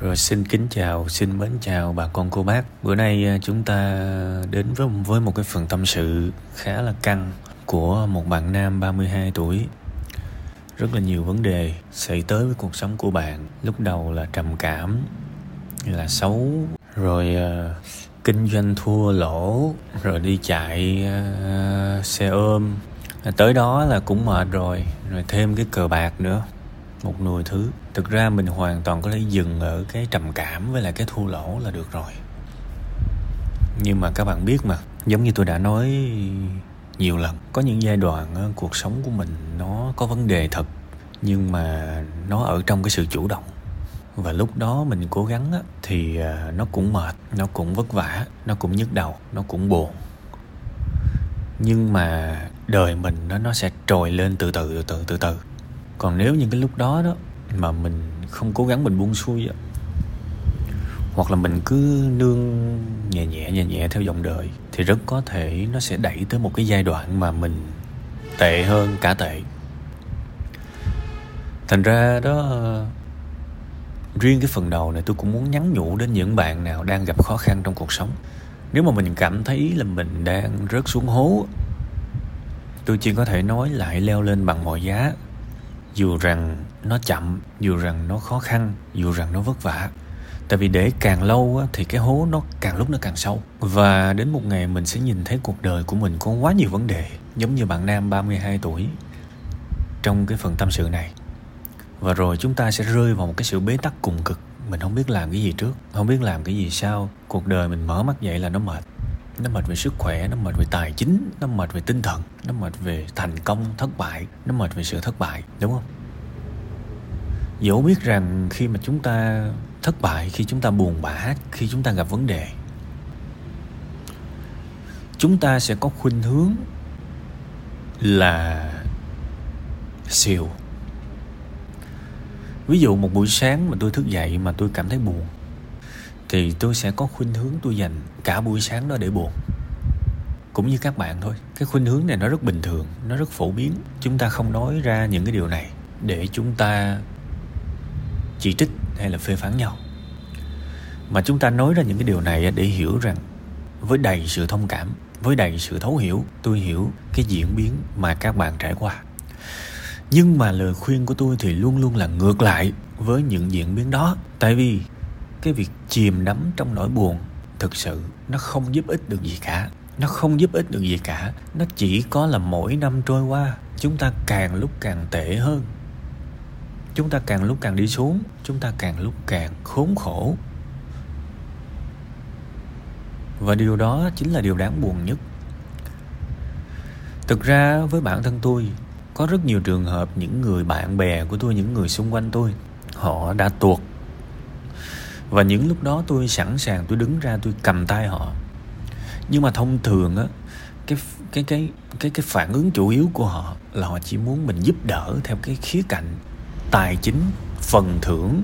Rồi xin kính chào, xin mến chào bà con cô bác. Bữa nay à, chúng ta đến với với một cái phần tâm sự khá là căng của một bạn nam 32 tuổi. Rất là nhiều vấn đề xảy tới với cuộc sống của bạn. Lúc đầu là trầm cảm, là xấu, rồi uh, kinh doanh thua lỗ, rồi đi chạy uh, xe ôm. Tới đó là cũng mệt rồi, rồi thêm cái cờ bạc nữa một nồi thứ. Thực ra mình hoàn toàn có thể dừng ở cái trầm cảm với lại cái thua lỗ là được rồi. Nhưng mà các bạn biết mà, giống như tôi đã nói nhiều lần, có những giai đoạn ờ, cuộc sống của mình nó có vấn đề thật, nhưng mà nó ở trong cái sự chủ động. Và lúc đó mình cố gắng thì ờ, nó cũng mệt, nó cũng vất vả, nó cũng nhức đầu, nó cũng buồn. Nhưng mà đời mình nó nó sẽ trồi lên từ từ từ từ từ từ còn nếu những cái lúc đó đó mà mình không cố gắng mình buông xuôi hoặc là mình cứ nương nhẹ nhẹ nhẹ nhẹ theo dòng đời, thì rất có thể nó sẽ đẩy tới một cái giai đoạn mà mình tệ hơn cả tệ. Thành ra đó, riêng cái phần đầu này tôi cũng muốn nhắn nhủ đến những bạn nào đang gặp khó khăn trong cuộc sống. Nếu mà mình cảm thấy là mình đang rớt xuống hố, tôi chỉ có thể nói lại leo lên bằng mọi giá dù rằng nó chậm, dù rằng nó khó khăn, dù rằng nó vất vả. Tại vì để càng lâu thì cái hố nó càng lúc nó càng sâu. Và đến một ngày mình sẽ nhìn thấy cuộc đời của mình có quá nhiều vấn đề, giống như bạn nam 32 tuổi trong cái phần tâm sự này. Và rồi chúng ta sẽ rơi vào một cái sự bế tắc cùng cực. Mình không biết làm cái gì trước, không biết làm cái gì sau. Cuộc đời mình mở mắt dậy là nó mệt nó mệt về sức khỏe, nó mệt về tài chính, nó mệt về tinh thần, nó mệt về thành công, thất bại, nó mệt về sự thất bại, đúng không? Dẫu biết rằng khi mà chúng ta thất bại, khi chúng ta buồn bã, khi chúng ta gặp vấn đề, chúng ta sẽ có khuynh hướng là xìu. Ví dụ một buổi sáng mà tôi thức dậy mà tôi cảm thấy buồn thì tôi sẽ có khuynh hướng tôi dành cả buổi sáng đó để buồn. Cũng như các bạn thôi, cái khuynh hướng này nó rất bình thường, nó rất phổ biến. Chúng ta không nói ra những cái điều này để chúng ta chỉ trích hay là phê phán nhau. Mà chúng ta nói ra những cái điều này để hiểu rằng với đầy sự thông cảm, với đầy sự thấu hiểu, tôi hiểu cái diễn biến mà các bạn trải qua. Nhưng mà lời khuyên của tôi thì luôn luôn là ngược lại với những diễn biến đó. Tại vì cái việc chìm đắm trong nỗi buồn, thực sự nó không giúp ích được gì cả. Nó không giúp ích được gì cả. Nó chỉ có là mỗi năm trôi qua, chúng ta càng lúc càng tệ hơn. Chúng ta càng lúc càng đi xuống, chúng ta càng lúc càng khốn khổ. Và điều đó chính là điều đáng buồn nhất. Thực ra với bản thân tôi, có rất nhiều trường hợp những người bạn bè của tôi, những người xung quanh tôi, họ đã tuột và những lúc đó tôi sẵn sàng, tôi đứng ra, tôi cầm tay họ. Nhưng mà thông thường á, cái cái cái cái cái phản ứng chủ yếu của họ là họ chỉ muốn mình giúp đỡ theo cái khía cạnh tài chính, phần thưởng,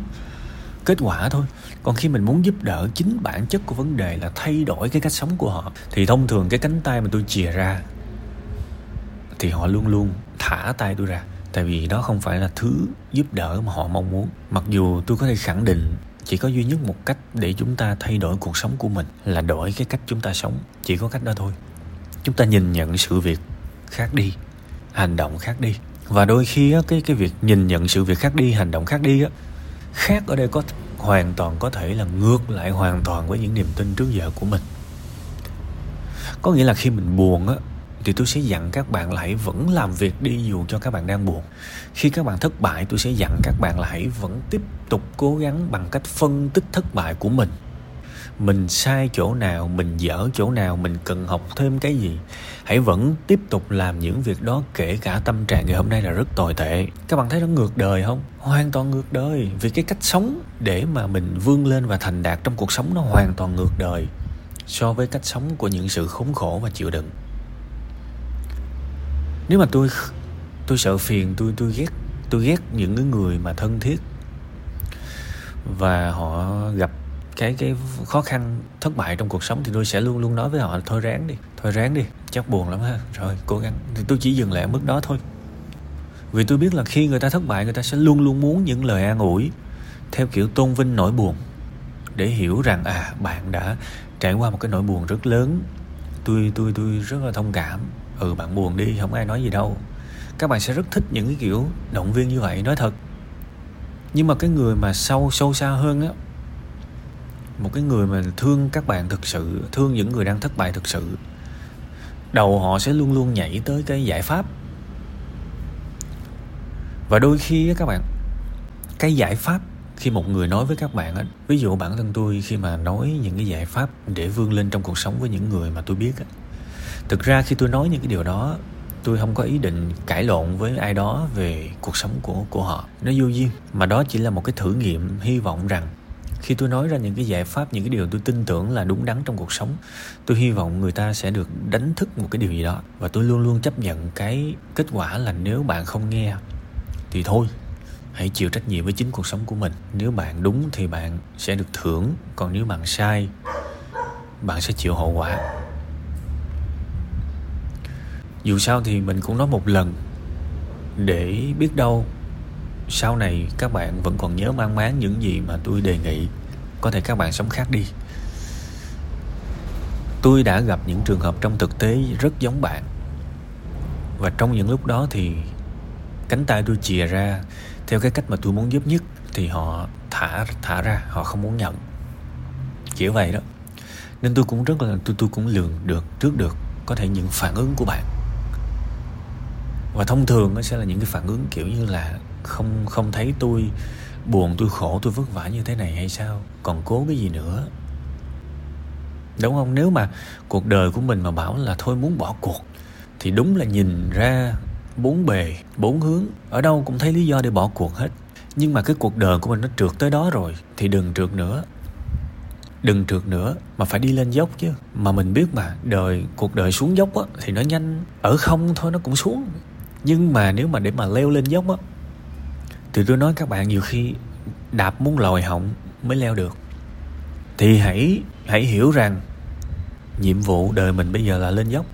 kết quả thôi. Còn khi mình muốn giúp đỡ chính bản chất của vấn đề là thay đổi cái cách sống của họ, thì thông thường cái cánh tay mà tôi chìa ra thì họ luôn luôn thả tay tôi ra. Tại vì đó không phải là thứ giúp đỡ mà họ mong muốn. Mặc dù tôi có thể khẳng định chỉ có duy nhất một cách để chúng ta thay đổi cuộc sống của mình là đổi cái cách chúng ta sống. Chỉ có cách đó thôi. Chúng ta nhìn nhận sự việc khác đi hành động khác đi. Và đôi khi á, cái cái việc nhìn nhận sự việc khác đi hành động khác đi á khác ở đây có hoàn toàn có thể là ngược lại hoàn toàn với những niềm tin trước giờ của mình. Có nghĩa là khi mình buồn á thì tôi sẽ dặn các bạn lại vẫn làm việc đi dù cho các bạn đang buồn. Khi các bạn thất bại tôi sẽ dặn các bạn lại vẫn tiếp tục cố gắng bằng cách phân tích thất bại của mình. Mình sai chỗ nào, mình dở chỗ nào, mình cần học thêm cái gì? Hãy vẫn tiếp tục làm những việc đó kể cả tâm trạng ngày hôm nay là rất tồi tệ. Các bạn thấy nó ngược đời không? Hoàn toàn ngược đời. Vì cái cách sống để mà mình vươn lên và thành đạt trong cuộc sống nó hoàn toàn ngược đời so với cách sống của những sự khốn khổ và chịu đựng. Nếu mà tôi tôi sợ phiền, tôi tôi ghét tôi ghét những cái người mà thân thiết và họ gặp cái cái khó khăn, thất bại trong cuộc sống thì tôi sẽ luôn luôn nói với họ thôi ráng đi, thôi ráng đi, chắc buồn lắm ha. Rồi, cố gắng. Thì tôi chỉ dừng lại ở mức đó thôi. Vì tôi biết là khi người ta thất bại, người ta sẽ luôn luôn muốn những lời an ủi, theo kiểu tôn vinh nỗi buồn, để hiểu rằng à bạn đã trải qua một cái nỗi buồn rất lớn. Tôi tôi tôi rất là thông cảm. Ừ bạn buồn đi, không ai nói gì đâu. Các bạn sẽ rất thích những cái kiểu động viên như vậy, nói thật nhưng mà cái người mà sâu sâu xa hơn á, một cái người mà thương các bạn thực sự, thương những người đang thất bại thực sự, đầu họ sẽ luôn luôn nhảy tới cái giải pháp. Và đôi khi các bạn, cái giải pháp khi một người nói với các bạn á, ví dụ bản thân tôi khi mà nói những cái giải pháp để vươn lên trong cuộc sống với những người mà tôi biết á, thực ra khi tôi nói những cái điều đó tôi không có ý định cãi lộn với ai đó về cuộc sống của của họ. Nó vô duyên, mà đó chỉ là một cái thử nghiệm hy vọng rằng khi tôi nói ra những cái giải pháp, những cái điều tôi tin tưởng là đúng đắn trong cuộc sống, tôi hy vọng người ta sẽ được đánh thức một cái điều gì đó. Và tôi luôn luôn chấp nhận cái kết quả là nếu bạn không nghe thì thôi, hãy chịu trách nhiệm với chính cuộc sống của mình. Nếu bạn đúng thì bạn sẽ được thưởng, còn nếu bạn sai, bạn sẽ chịu hậu quả dù sao thì mình cũng nói một lần. Để biết đâu, sau này các bạn vẫn còn nhớ mang máng những gì mà tôi đề nghị. Có thể các bạn sống khác đi. Tôi đã gặp những trường hợp trong thực tế rất giống bạn. Và trong những lúc đó thì cánh tay tôi chìa ra. Theo cái cách mà tôi muốn giúp nhất thì họ thả thả ra, họ không muốn nhận. Kiểu vậy đó. Nên tôi cũng rất là, tôi tôi cũng lường được, trước được có thể những phản ứng của bạn và thông thường nó sẽ là những cái phản ứng kiểu như là không không thấy tôi buồn, tôi khổ, tôi vất vả như thế này hay sao? Còn cố cái gì nữa? Đúng không? Nếu mà cuộc đời của mình mà bảo là thôi muốn bỏ cuộc, thì đúng là nhìn ra bốn bề, bốn hướng. Ở đâu cũng thấy lý do để bỏ cuộc hết. Nhưng mà cái cuộc đời của mình nó trượt tới đó rồi, thì đừng trượt nữa. Đừng trượt nữa, mà phải đi lên dốc chứ. Mà mình biết mà, đời, cuộc đời xuống dốc á, thì nó nhanh. Ở không thôi, nó cũng xuống nhưng mà nếu mà để mà leo lên dốc á, thì tôi nói các bạn nhiều khi đạp muốn lòi họng mới leo được. Thì hãy hãy hiểu rằng nhiệm vụ đời mình bây giờ là lên dốc.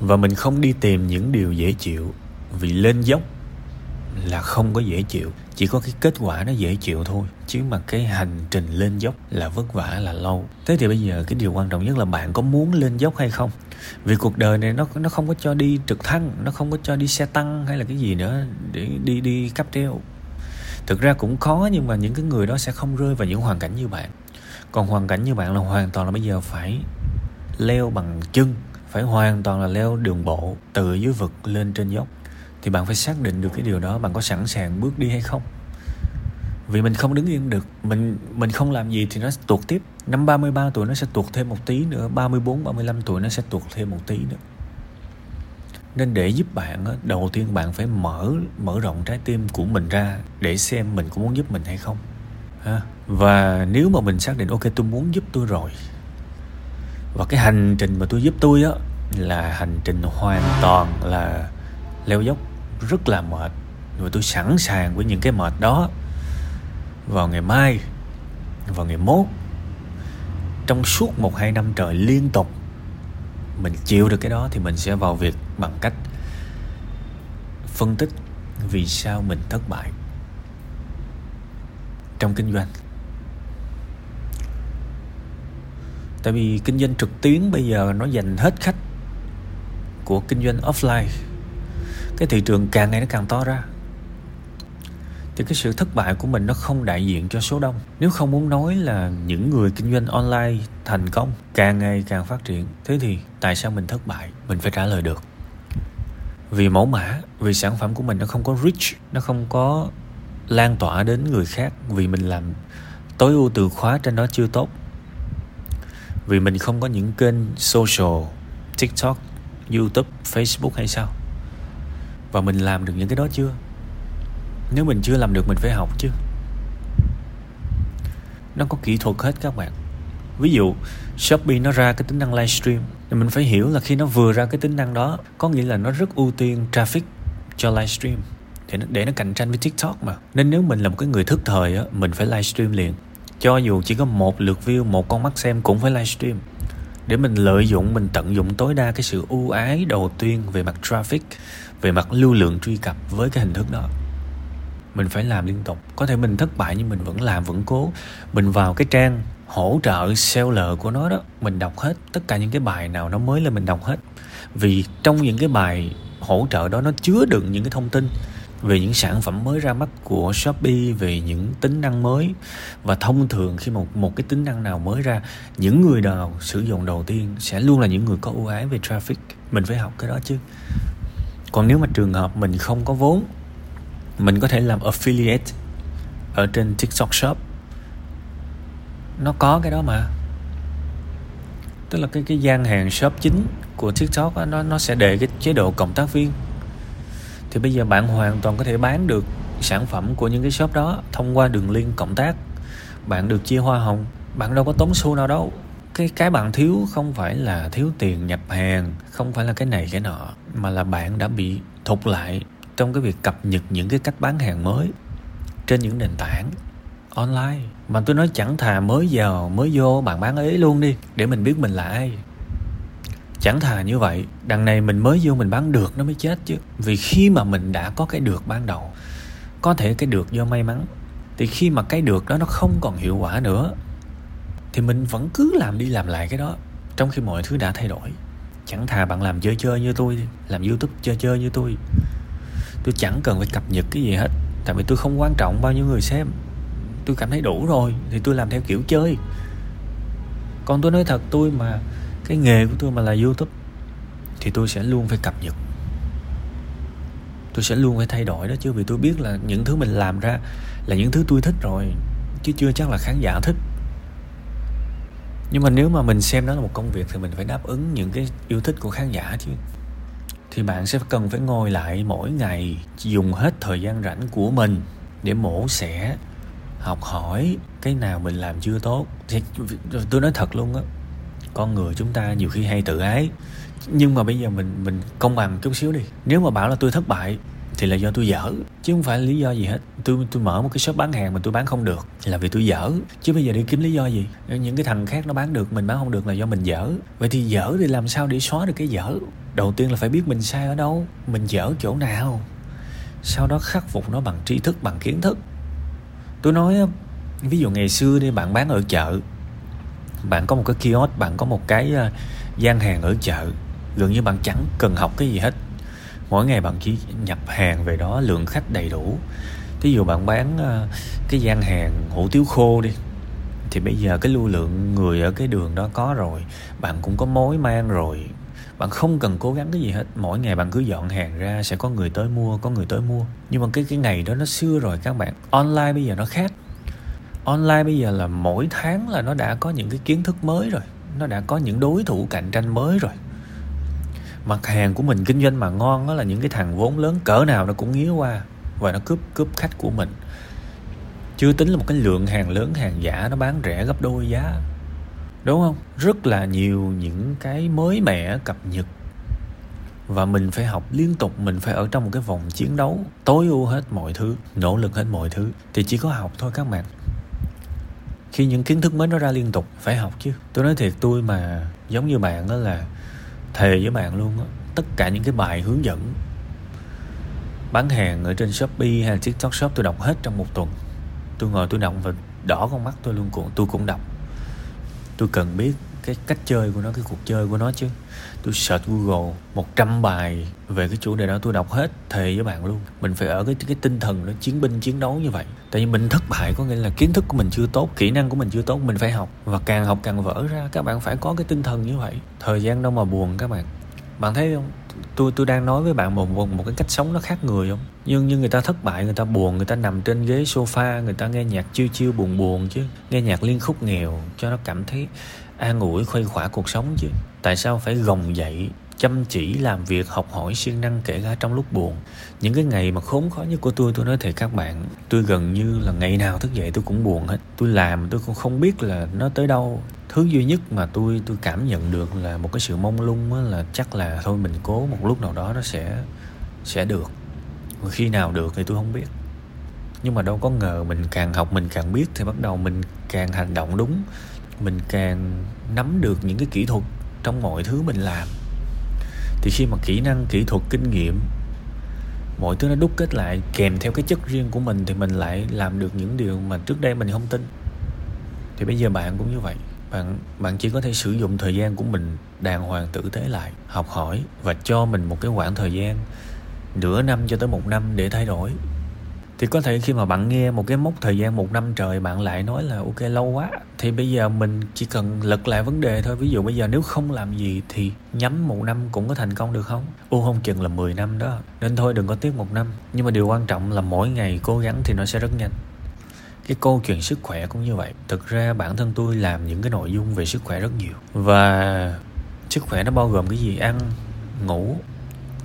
Và mình không đi tìm những điều dễ chịu, vì lên dốc là không có dễ chịu, chỉ có cái kết quả nó dễ chịu thôi, chứ mà cái hành trình lên dốc là vất vả là lâu. Thế thì bây giờ cái điều quan trọng nhất là bạn có muốn lên dốc hay không? Vì cuộc đời này nó nó không có cho đi trực thăng, nó không có cho đi xe tăng hay là cái gì nữa để đi đi cáp treo. Thực ra cũng khó nhưng mà những cái người đó sẽ không rơi vào những hoàn cảnh như bạn. Còn hoàn cảnh như bạn là hoàn toàn là bây giờ phải leo bằng chân, phải hoàn toàn là leo đường bộ từ dưới vực lên trên dốc. Thì bạn phải xác định được cái điều đó, bạn có sẵn sàng bước đi hay không. Vì mình không đứng yên được, mình mình không làm gì thì nó tuột tiếp năm 33 tuổi nó sẽ tuột thêm một tí nữa 34 35 tuổi nó sẽ tuột thêm một tí nữa. Nên để giúp bạn đầu tiên bạn phải mở mở rộng trái tim của mình ra để xem mình có muốn giúp mình hay không, ha. Và nếu mà mình xác định, ok, tôi muốn giúp tôi rồi. Và cái hành trình mà tôi giúp tôi á, là hành trình hoàn toàn là leo dốc, rất là mệt. Và tôi sẵn sàng với những cái mệt đó vào ngày mai, vào ngày mốt trong suốt một hai năm trời liên tục mình chịu được cái đó thì mình sẽ vào việc bằng cách phân tích vì sao mình thất bại trong kinh doanh. Tại vì kinh doanh trực tuyến bây giờ nó dành hết khách của kinh doanh offline. Cái thị trường càng ngày nó càng to ra thì cái sự thất bại của mình nó không đại diện cho số đông. Nếu không muốn nói là những người kinh doanh online thành công, càng ngày càng phát triển, thế thì tại sao mình thất bại? Mình phải trả lời được. Vì mẫu mã, vì sản phẩm của mình nó không có reach, nó không có lan tỏa đến người khác, vì mình làm tối ưu từ khóa trên đó chưa tốt. Vì mình không có những kênh social, tiktok, youtube, facebook hay sao? Và mình làm được những cái đó chưa? Nếu mình chưa làm được mình phải học chứ. Nó có kỹ thuật hết các bạn. Ví dụ shopee nó ra cái tính năng livestream thì mình phải hiểu là khi nó vừa ra cái tính năng đó có nghĩa là nó rất ưu tiên traffic cho livestream để nó, để nó cạnh tranh với tiktok mà. Nên nếu mình là một cái người thức thời á mình phải livestream liền. Cho dù chỉ có một lượt view một con mắt xem cũng phải livestream để mình lợi dụng mình tận dụng tối đa cái sự ưu ái đầu tiên về mặt traffic về mặt lưu lượng truy cập với cái hình thức đó mình phải làm liên tục. Có thể mình thất bại nhưng mình vẫn làm, vẫn cố. Mình vào cái trang hỗ trợ seller của nó đó, mình đọc hết. Tất cả những cái bài nào nó mới lên mình đọc hết. Vì trong những cái bài hỗ trợ đó nó chứa đựng những cái thông tin về những sản phẩm mới ra mắt của Shopee, về những tính năng mới. Và thông thường khi một một cái tính năng nào mới ra, những người nào sử dụng đầu tiên sẽ luôn là những người có ưu ái về traffic. Mình phải học cái đó chứ. Còn nếu mà trường hợp mình không có vốn mình có thể làm affiliate ở trên TikTok Shop. Nó có cái đó mà. Tức là cái cái gian hàng shop chính của TikTok đó, nó nó sẽ đề cái chế độ cộng tác viên. Thì bây giờ bạn hoàn toàn có thể bán được sản phẩm của những cái shop đó thông qua đường link cộng tác. Bạn được chia hoa hồng bạn đâu có tốn xu nào đâu. Cái cái bạn thiếu không phải là thiếu tiền nhập hàng không phải là cái này cái nọ mà là bạn đã bị thụt lại trong cái việc cập nhật những cái cách bán hàng mới trên những nền tảng online. Mà tôi nói chẳng thà mới vào, mới vô, bạn bán ấy luôn đi, để mình biết mình là ai. Chẳng thà như vậy, đằng này mình mới vô mình bán được nó mới chết chứ. Vì khi mà mình đã có cái được ban đầu, có thể cái được do may mắn, thì khi mà cái được đó nó không còn hiệu quả nữa, thì mình vẫn cứ làm đi làm lại cái đó, trong khi mọi thứ đã thay đổi. Chẳng thà bạn làm chơi chơi như tôi làm youtube chơi chơi như tôi tôi chẳng cần phải cập nhật cái gì hết. Tại vì tôi không quan trọng bao nhiêu người xem. Tôi cảm thấy đủ rồi, thì tôi làm theo kiểu chơi. Còn tôi nói thật, tôi mà, cái nghề của tôi mà là youtube, thì tôi sẽ luôn phải cập nhật. Tôi sẽ luôn phải thay đổi đó, chứ vì tôi biết là những thứ mình làm ra là những thứ tôi thích rồi, chứ chưa chắc là khán giả thích. Nhưng mà nếu mà mình xem đó là một công việc thì mình phải đáp ứng những cái yêu thích của khán giả chứ thì bạn sẽ cần phải ngồi lại mỗi ngày dùng hết thời gian rảnh của mình để mổ xẻ, học hỏi cái nào mình làm chưa tốt. Thì tôi nói thật luôn á, con người chúng ta nhiều khi hay tự ái. Nhưng mà bây giờ mình mình công bằng chút xíu đi. Nếu mà bảo là tôi thất bại thì là do tôi dở, chứ không phải lý do gì hết. Tôi tôi mở một cái shop bán hàng mà tôi bán không được là vì tôi dở. Chứ bây giờ đi kiếm lý do gì? Những cái thằng khác nó bán được, mình bán không được là do mình dở. Vậy thì dở thì làm sao để xóa được cái dở? Đầu tiên là phải biết mình sai ở đâu. Mình dở chỗ nào? Sau đó khắc phục nó bằng tri thức, bằng kiến thức. Tôi nói ví dụ ngày xưa đi, bạn bán ở chợ. Bạn có một cái kiosk, bạn có một cái à, gian hàng ở chợ. Gần như bạn chẳng cần học cái gì hết mỗi ngày bạn chỉ nhập hàng về đó, lượng khách đầy đủ. Thí dụ bạn bán ờ, cái gian hàng hủ tiếu khô đi, thì bây giờ cái lưu lượng người ở cái đường đó có rồi, bạn cũng có mối mang rồi. Bạn không cần cố gắng cái gì hết, mỗi ngày bạn cứ dọn hàng ra, sẽ có người tới mua, có người tới mua. Nhưng mà cái cái ngày đó nó xưa rồi các bạn, online bây giờ nó khác. Online bây giờ là mỗi tháng là nó đã có những cái kiến thức mới rồi, nó đã có những đối thủ cạnh tranh mới rồi mặt hàng của mình kinh doanh mà ngon đó là những cái thằng vốn lớn cỡ nào nó cũng nghía qua. Và nó cướp cướp khách của mình. Chưa tính là một cái lượng hàng lớn, hàng giả nó bán rẻ gấp đôi giá. Đúng không? Rất là nhiều những cái mới mẻ cập nhật. Và mình phải học liên tục, mình phải ở trong một cái vòng chiến đấu, tối ưu hết mọi thứ, nỗ lực hết mọi thứ. Thì chỉ có học thôi các bạn. Khi những kiến thức mới nó ra liên tục, phải học chứ. Tôi nói thiệt, tôi mà giống như bạn đó là thề với bạn luôn á. Tất cả những cái bài hướng dẫn, bán hàng ở trên shopee hay là tiktok shop tôi đọc hết trong một tuần. Tôi ngồi tôi đọc và đỏ con mắt tôi luôn tôi cũng đọc. Tôi cần biết cái cách chơi của nó cái cuộc chơi của nó chứ. Tôi search google 100 bài về cái chủ đề đó tôi đọc hết thề với bạn luôn. Mình phải ở cái cái tinh thần nó chiến binh chiến đấu như vậy. Tại vì mình thất bại có nghĩa là kiến thức của mình chưa tốt kỹ năng của mình chưa tốt mình phải học. Và càng học càng vỡ ra các bạn phải có cái tinh thần như vậy. Thời gian đâu mà buồn các bạn. Bạn thấy không? Tôi tôi đang nói với bạn một một, một cái cách sống nó khác người không? Nhưng nhưng người ta thất bại người ta buồn người ta nằm trên ghế sofa người ta nghe nhạc chiêu chiêu buồn buồn chứ. Nghe nhạc liên khúc nghèo cho nó cảm thấy an ủi khuây khỏa cuộc sống chứ. Tại sao phải gồng dậy chăm chỉ làm việc học hỏi siêng năng kể cả trong lúc buồn? Những cái ngày mà khốn khó nhất của tôi tôi nói thiệt các bạn tôi gần như là ngày nào thức dậy tôi cũng buồn hết. Tôi làm tôi cũng không biết là nó tới đâu. Thứ duy nhất mà tôi tôi cảm nhận được là một cái sự mong lung á, là chắc là thôi mình cố một lúc nào đó nó sẽ sẽ được. Khi nào được thì tôi không biết. Nhưng mà đâu có ngờ mình càng học mình càng biết thì bắt đầu mình càng hành động đúng mình càng nắm được những cái kỹ thuật trong mọi thứ mình làm. Thì khi mà kỹ năng kỹ thuật kinh nghiệm, mọi thứ nó đúc kết lại kèm theo cái chất riêng của mình thì mình lại làm được những điều mà trước đây mình không tin. Thì bây giờ bạn cũng như vậy. Bạn bạn chỉ có thể sử dụng thời gian của mình đàng hoàng tử tế lại, học hỏi và cho mình một cái khoảng thời gian nửa năm cho tới một năm để thay đổi thì có thể khi mà bạn nghe một cái mốc thời gian một năm trời, bạn lại nói là, ok, lâu quá. Thì bây giờ mình chỉ cần lật lại vấn đề thôi. Ví dụ bây giờ nếu không làm gì thì nhắm một năm cũng có thành công được không? U không chừng là 10 năm đó. Nên thôi, đừng có tiếc một năm. Nhưng mà điều quan trọng là mỗi ngày cố gắng thì nó sẽ rất nhanh. Cái câu chuyện sức khỏe cũng như vậy. Thực ra bản thân tôi làm những cái nội dung về sức khỏe rất nhiều. Và sức khỏe nó bao gồm cái gì? Ăn, ngủ,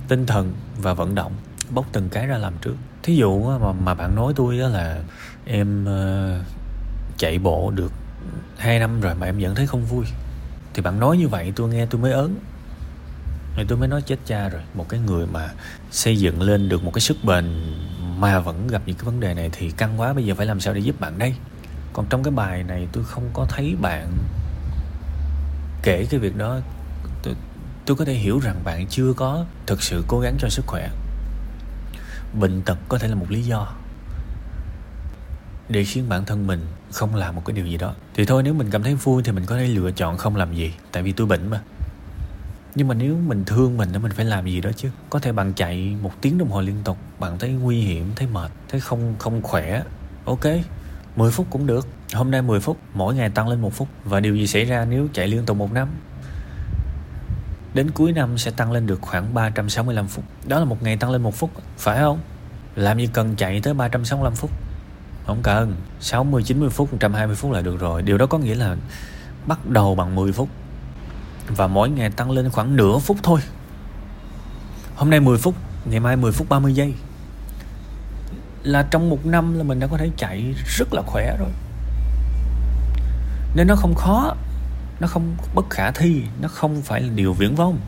tinh thần và vận động. Bóc từng cái ra làm trước thí dụ mà, mà bạn nói tôi đó là em ờ, chạy bộ được 2 năm rồi mà em vẫn thấy không vui. Thì bạn nói như vậy tôi nghe tôi mới ớn. Thì tôi mới nói chết cha rồi. Một cái người mà xây dựng lên được một cái sức bền mà vẫn gặp những cái vấn đề này thì căng quá bây giờ phải làm sao để giúp bạn đây? Còn trong cái bài này tôi không có thấy bạn kể cái việc đó. Tôi, tôi có thể hiểu rằng bạn chưa có thực sự cố gắng cho sức khỏe bệnh tật có thể là một lý do để khiến bản thân mình không làm một cái điều gì đó. Thì thôi, nếu mình cảm thấy vui thì mình có thể lựa chọn không làm gì, tại vì tôi bệnh mà. Nhưng mà nếu mình thương mình thì mình phải làm gì đó chứ. Có thể bạn chạy một tiếng đồng hồ liên tục, bạn thấy nguy hiểm, thấy mệt, thấy không không khỏe, ok 10 phút cũng được. Hôm nay 10 phút, mỗi ngày tăng lên một phút. Và điều gì xảy ra nếu chạy liên tục một năm? Đến cuối năm sẽ tăng lên được khoảng 365 phút. Đó là một ngày tăng lên một phút, phải không? Làm gì cần chạy tới 365 phút? Không cần. 60 90 phút 120 phút là được rồi. Điều đó có nghĩa là bắt đầu bằng 10 phút. Và mỗi ngày tăng lên khoảng nửa phút thôi. Hôm nay 10 phút, ngày mai 10 phút 30 giây. Là trong một năm là mình đã có thể chạy rất là khỏe rồi. Nên nó không khó nó không, bất khả thi, nó không phải là điều viễn vông.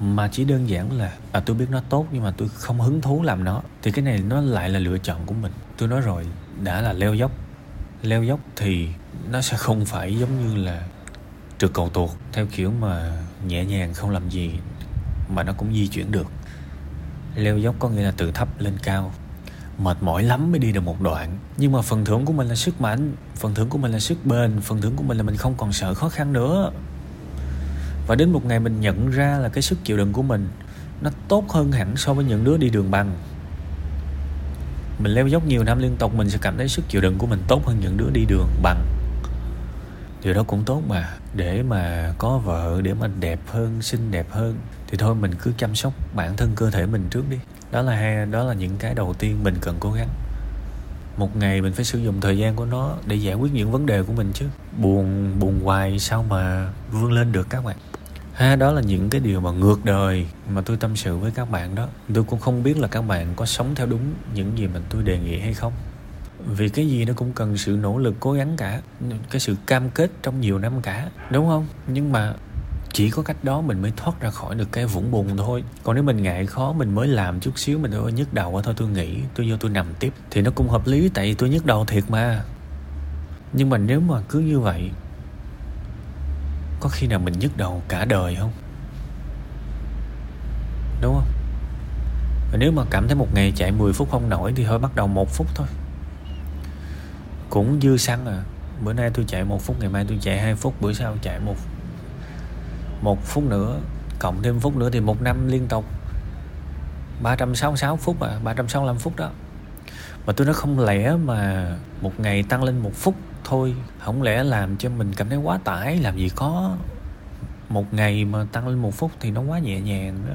Mà chỉ đơn giản là à tôi biết nó tốt nhưng mà tôi không hứng thú làm nó. Thì cái này nó lại là lựa chọn của mình. Tôi nói rồi, đã là leo dốc. Leo dốc thì nó sẽ không phải giống như là trượt cầu tuột, theo kiểu mà nhẹ nhàng không làm gì mà nó cũng di chuyển được. Leo dốc có nghĩa là từ thấp lên cao mệt mỏi lắm mới đi được một đoạn. Nhưng mà phần thưởng của mình là sức mạnh, phần thưởng của mình là sức bền, phần thưởng của mình là mình không còn sợ khó khăn nữa. Và đến một ngày mình nhận ra là cái sức chịu đựng của mình nó tốt hơn hẳn so với những đứa đi đường bằng. Mình leo dốc nhiều năm liên tục, mình sẽ cảm thấy sức chịu đựng của mình tốt hơn những đứa đi đường bằng. Điều đó cũng tốt mà. Để mà có vợ, để mà đẹp hơn, xinh đẹp hơn, thì thôi mình cứ chăm sóc bản thân cơ thể mình trước đi đó là hai đó là những cái đầu tiên mình cần cố gắng. Một ngày mình phải sử dụng thời gian của nó để giải quyết những vấn đề của mình chứ. Buồn buồn hoài sao mà vươn lên được các bạn? Ha, đó là những cái điều mà ngược đời mà tôi tâm sự với các bạn đó. Tôi cũng không biết là các bạn có sống theo đúng những gì mà tôi đề nghị hay không. Vì cái gì nó cũng cần sự nỗ lực cố gắng cả, cái sự cam kết trong nhiều năm cả, đúng không? Nhưng mà chỉ có cách đó mình mới thoát ra khỏi được cái vũng bùn thôi. Còn nếu mình ngại khó, mình mới làm chút xíu, mình thôi, nhức đầu thôi, tôi nghĩ tôi vô tôi nằm tiếp thì nó cũng hợp lý, tại vì tôi nhức đầu thiệt mà. Nhưng mà nếu mà cứ như vậy, có khi nào mình nhức đầu cả đời không? Đúng không? Và nếu mà cảm thấy một ngày chạy 10 phút không nổi thì thôi, bắt đầu một phút thôi. Cũng dư xăng à. Bữa nay tôi chạy một phút, ngày mai tôi chạy hai phút, bữa sau chạy một một phút nữa, cộng thêm phút nữa thì một năm liên tục. 366 phút à 365 phút đó. Mà tôi nói không lẽ mà một ngày tăng lên một phút thôi, không lẽ làm cho mình cảm thấy quá tải, làm gì có một ngày mà tăng lên một phút thì nó quá nhẹ nhàng đó.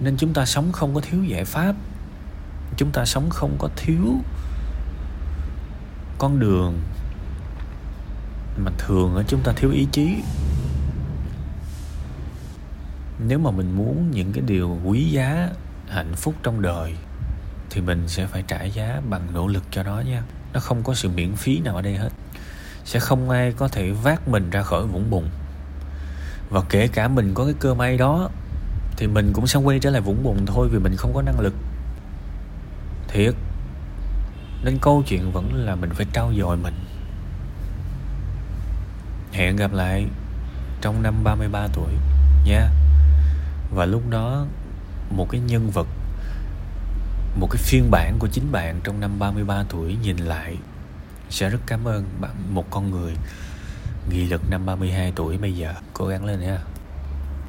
Nên chúng ta sống không có thiếu giải pháp. Chúng ta sống không có thiếu con đường mà thường chúng ta thiếu ý chí nếu mà mình muốn những cái điều quý giá, hạnh phúc trong đời, thì mình sẽ phải trả giá bằng nỗ lực cho nó nha. Nó không có sự miễn phí nào ở đây hết. Sẽ không ai có thể vác mình ra khỏi vũng bùn. Và kể cả mình có cái cơ may đó, thì mình cũng sẽ quay trở lại vũng bùn thôi vì mình không có năng lực. Thiệt, nên câu chuyện vẫn là mình phải trau dồi mình. Hẹn gặp lại trong năm 33 tuổi nha và lúc đó, một cái nhân vật, một cái phiên bản của chính bạn trong năm 33 tuổi nhìn lại sẽ rất cảm ơn bạn, một con người nghị lực năm 32 tuổi bây giờ. Cố gắng lên nha